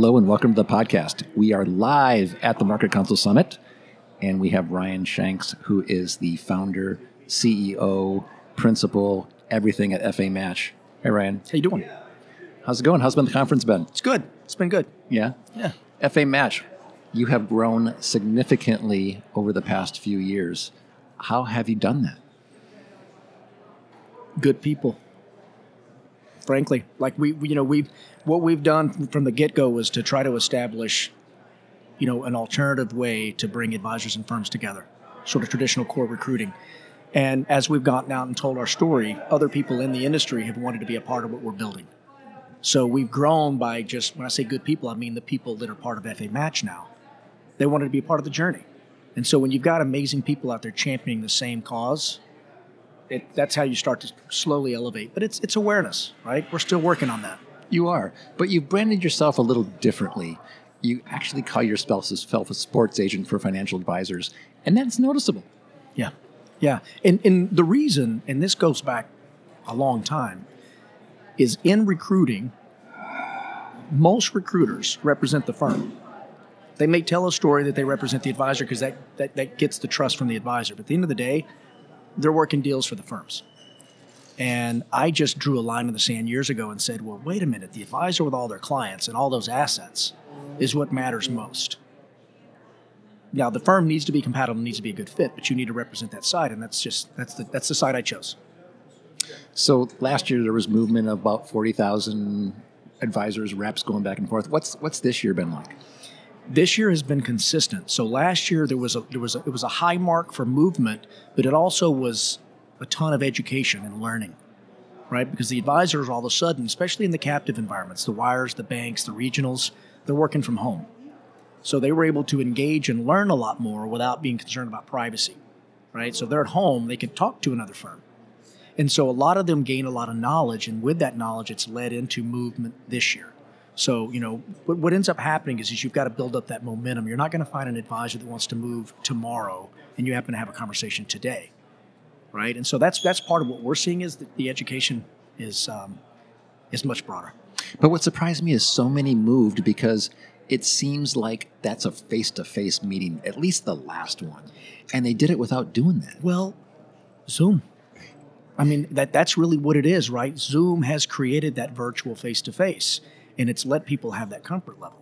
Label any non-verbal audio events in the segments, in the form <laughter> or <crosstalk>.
Hello and welcome to the podcast. We are live at the MarketCounsel Summit, and we have Ryan Shanks, who is the founder, CEO, principal, everything at FA Match. Hey, Ryan. How you doing? How's it going? How's been the conference been? It's good. It's been good. Yeah. Yeah. FA Match. You have grown significantly over the past few years. How have you done that? Good people. Frankly, like we, we- you know, we've what we've done from the get go was to try to establish, you know, an alternative way to bring advisors and firms together, sort of traditional core recruiting. And as we've gotten out and told our story, other people in the industry have wanted to be a part of what we're building. So we've grown by just when I say good people, I mean the people that are part of FA Match now. They wanted to be a part of the journey. And so when you've got amazing people out there championing the same cause, it, that's how you start to slowly elevate. But it's it's awareness, right? We're still working on that. You are, but you've branded yourself a little differently. You actually call yourself a sports agent for financial advisors, and that's noticeable. Yeah, yeah. And and the reason, and this goes back a long time, is in recruiting. Most recruiters represent the firm. They may tell a story that they represent the advisor because that, that that gets the trust from the advisor. But at the end of the day, they're working deals for the firms. And I just drew a line in the sand years ago and said, well, wait a minute, the advisor with all their clients and all those assets is what matters most. Now the firm needs to be compatible, needs to be a good fit, but you need to represent that side, and that's just that's the that's the side I chose. So last year there was movement of about forty thousand advisors, reps going back and forth. What's what's this year been like? This year has been consistent. So last year there was a there was a, it was a high mark for movement, but it also was a ton of education and learning, right? Because the advisors all of a sudden, especially in the captive environments, the wires, the banks, the regionals, they're working from home. So they were able to engage and learn a lot more without being concerned about privacy, right? So they're at home, they can talk to another firm. And so a lot of them gain a lot of knowledge, and with that knowledge, it's led into movement this year. So, you know, what, what ends up happening is, is you've got to build up that momentum. You're not going to find an advisor that wants to move tomorrow and you happen to have a conversation today, right? And so that's that's part of what we're seeing is that the education is um, is much broader. But what surprised me is so many moved because it seems like that's a face to face meeting, at least the last one. And they did it without doing that. Well, Zoom. I mean, that that's really what it is, right? Zoom has created that virtual face to face, and it's let people have that comfort level.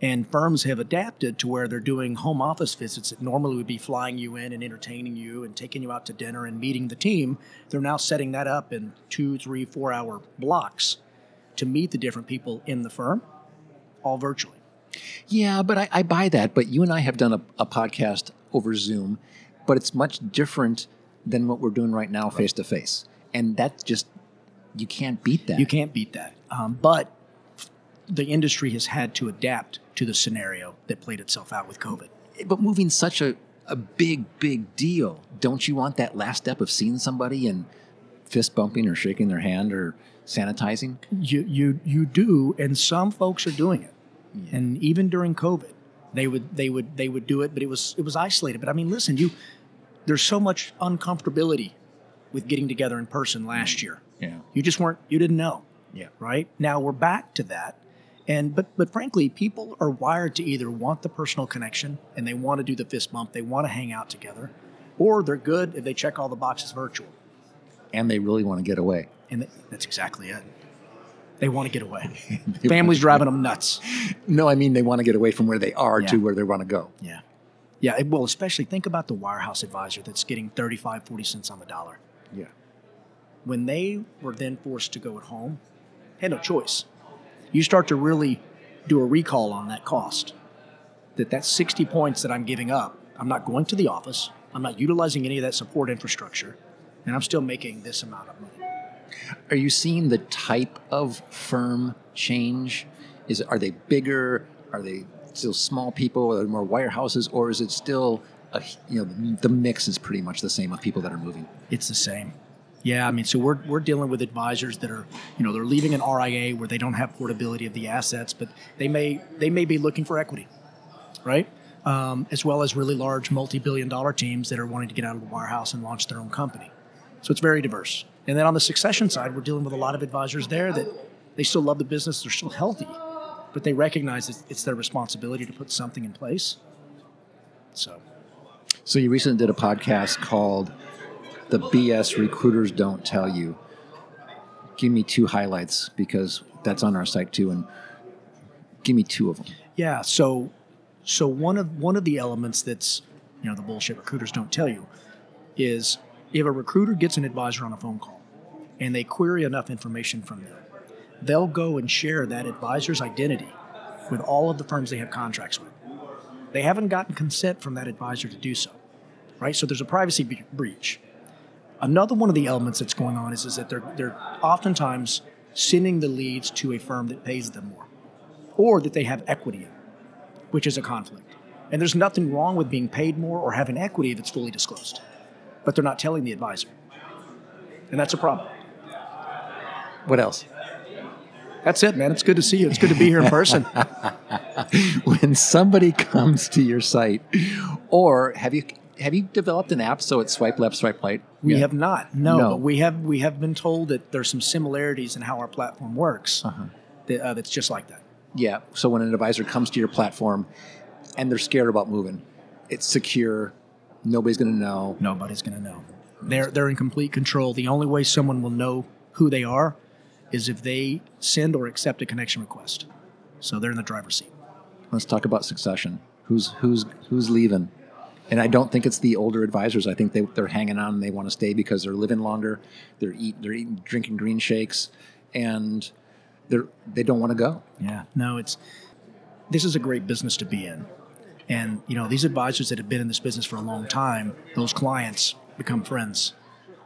And firms have adapted to where they're doing home office visits that normally would be flying you in and entertaining you and taking you out to dinner and meeting the team. They're now setting that up in two, three, four hour blocks to meet the different people in the firm, all virtually. Yeah, but I, I buy that. But you and I have done a, a podcast over Zoom, but it's much different than what we're doing right now face to face. And that just, you can't beat that. You can't beat that. Um, but the industry has had to adapt to the scenario that played itself out with COVID. But moving such a, a big, big deal, don't you want that last step of seeing somebody and fist bumping or shaking their hand or sanitizing? You you you do, and some folks are doing it. And even during COVID, they would they would they would do it, but it was it was isolated. But I mean, listen, you there's so much uncomfortability with getting together in person last mm. year. Yeah. You just weren't you didn't know. Yeah. Right? Now we're back to that. And but but frankly, people are wired to either want the personal connection and they want to do the fist bump, they want to hang out together, or they're good if they check all the boxes virtual. And they really want to get away. And th- that's exactly it. They want to get away. <laughs> Family's driving them nuts. No, I mean they want to get away from where they are to where they want to go. Yeah. Yeah. Well, especially think about the wirehouse advisor that's getting 35, 40 cents on the dollar. Yeah. When they were then forced to go at home, had no choice. You start to really do a recall on that cost. That that 60 points that I'm giving up, I'm not going to the office, I'm not utilizing any of that support infrastructure, and I'm still making this amount of money. Are you seeing the type of firm change? Is are they bigger? Are they still small people, are there more wirehouses, or is it still a, you know the mix is pretty much the same of people that are moving? It's the same. Yeah, I mean, so we're, we're dealing with advisors that are, you know, they're leaving an RIA where they don't have portability of the assets, but they may they may be looking for equity, right? Um, as well as really large multi-billion dollar teams that are wanting to get out of the wirehouse and launch their own company. So it's very diverse. And then on the succession side, we're dealing with a lot of advisors there that they still love the business, they're still healthy, but they recognize it's their responsibility to put something in place. So, so you recently did a podcast called "The BS Recruiters Don't Tell You." Give me two highlights because that's on our site too, and give me two of them. Yeah. So, so one of one of the elements that's you know the bullshit recruiters don't tell you is if a recruiter gets an advisor on a phone call and they query enough information from them, they'll go and share that advisor's identity with all of the firms they have contracts with. They haven't gotten consent from that advisor to do so, right? So there's a privacy breach. Another one of the elements that's going on is, is that they're, they're oftentimes sending the leads to a firm that pays them more or that they have equity in, which is a conflict. And there's nothing wrong with being paid more or having equity if it's fully disclosed, but they're not telling the advisor. And that's a problem. What else? That's it, man. It's good to see you. It's good to be here in person. <laughs> when somebody comes to your site, or have you have you developed an app so it's swipe left, swipe right? We yeah. have not. No, no, but we have we have been told that there's some similarities in how our platform works. Uh-huh. That, uh, that's just like that. Yeah. So when an advisor comes to your platform and they're scared about moving, it's secure. Nobody's going to know. Nobody's going to know. They're they're in complete control. The only way someone will know who they are is if they send or accept a connection request. So they're in the driver's seat. Let's talk about succession. Who's who's who's leaving? And I don't think it's the older advisors. I think they, they're hanging on and they want to stay because they're living longer. They're eat they're eating drinking green shakes, and they're they don't want to go. Yeah, no, it's this is a great business to be in, and you know these advisors that have been in this business for a long time, those clients become friends.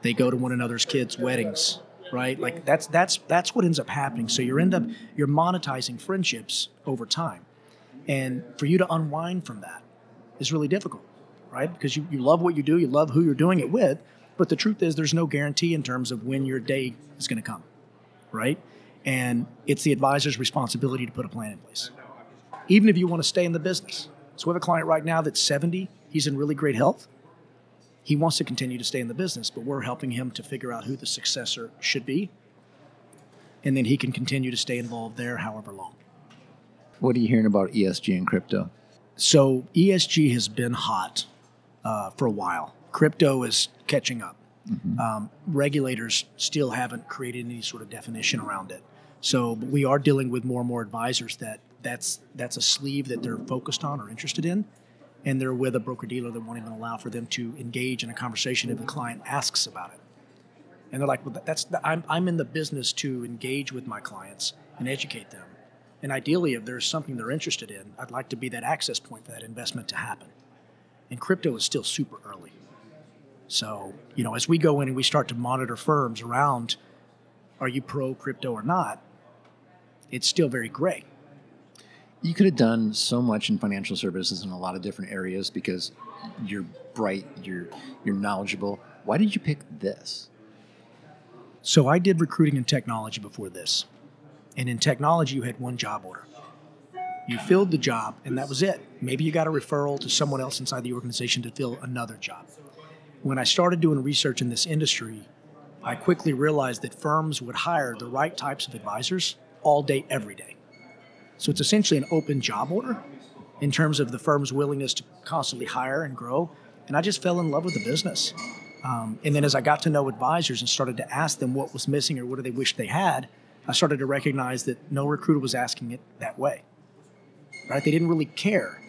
They go to one another's kids' weddings right? Like that's that's that's what ends up happening. So you end up you're monetizing friendships over time, and for you to unwind from that is really difficult, right? Because you, you love what you do, you love who you're doing it with, but the truth is there's no guarantee in terms of when your day is going to come, right? And it's the advisor's responsibility to put a plan in place, even if you want to stay in the business. So we have a client right now that's 70. He's in really great health he wants to continue to stay in the business, but we're helping him to figure out who the successor should be. And then he can continue to stay involved there however long. What are you hearing about ESG and crypto? So, ESG has been hot uh, for a while. Crypto is catching up. Mm-hmm. Um, regulators still haven't created any sort of definition around it. So we are dealing with more and more advisors that that's that's a sleeve that they're focused on or interested in and they're with a broker dealer that won't even allow for them to engage in a conversation if the client asks about it. And they're like, well, that's the, I'm, I'm in the business to engage with my clients and educate them. And ideally, if there's something they're interested in, I'd like to be that access point for that investment to happen. And crypto is still super early. So, you know, as we go in and we start to monitor firms around, are you pro crypto or not? It's still very gray you could have done so much in financial services in a lot of different areas because you're bright, you're you're knowledgeable. Why did you pick this? So I did recruiting and technology before this. And in technology you had one job order. You filled the job and that was it. Maybe you got a referral to someone else inside the organization to fill another job. When I started doing research in this industry, I quickly realized that firms would hire the right types of advisors all day every day so it's essentially an open job order in terms of the firm's willingness to constantly hire and grow. And I just fell in love with the business. Um, and then as I got to know advisors and started to ask them what was missing or what do they wish they had, I started to recognize that no recruiter was asking it that way. Right? They didn't really care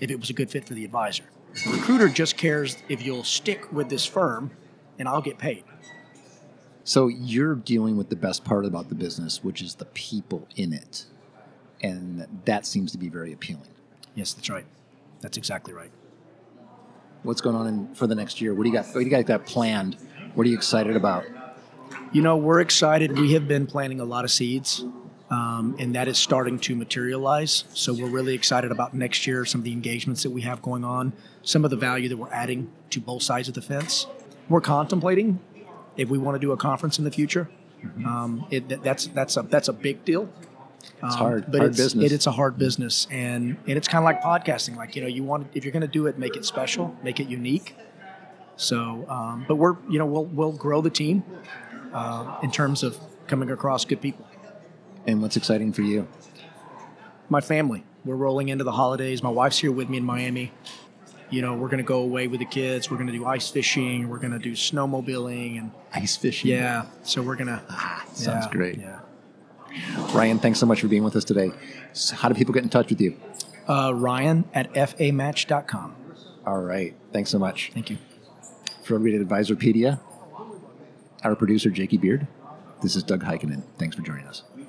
if it was a good fit for the advisor. The recruiter just cares if you'll stick with this firm and I'll get paid. So you're dealing with the best part about the business, which is the people in it and that seems to be very appealing. Yes, that's right. That's exactly right. What's going on in, for the next year? What do you got? What do you guys got planned? What are you excited about? You know, we're excited. We have been planting a lot of seeds. Um, and that is starting to materialize. So we're really excited about next year, some of the engagements that we have going on, some of the value that we're adding to both sides of the fence. We're contemplating if we want to do a conference in the future. Um, it, that's that's a that's a big deal. It's Um, hard, but hard it's, business. It, it's a hard business, and and it's kind of like podcasting. Like you know, you want if you're going to do it, make it special, make it unique. So, um, but we're you know we'll we'll grow the team uh, in terms of coming across good people. And what's exciting for you? My family, we're rolling into the holidays. My wife's here with me in Miami. You know, we're going to go away with the kids. We're going to do ice fishing. We're going to do snowmobiling, and Ice fishing. yeah, so we're gonna. sounds yeah, great. Yeah. Ryan, thanks so much for being with us today. So how do people get in touch with you? Uh, Ryan at famatch.com. All right. Thanks so much. Thank you. For everybody at Advisorpedia, our producer, Jakey Beard, this is Doug Heikkinen. Thanks for joining us.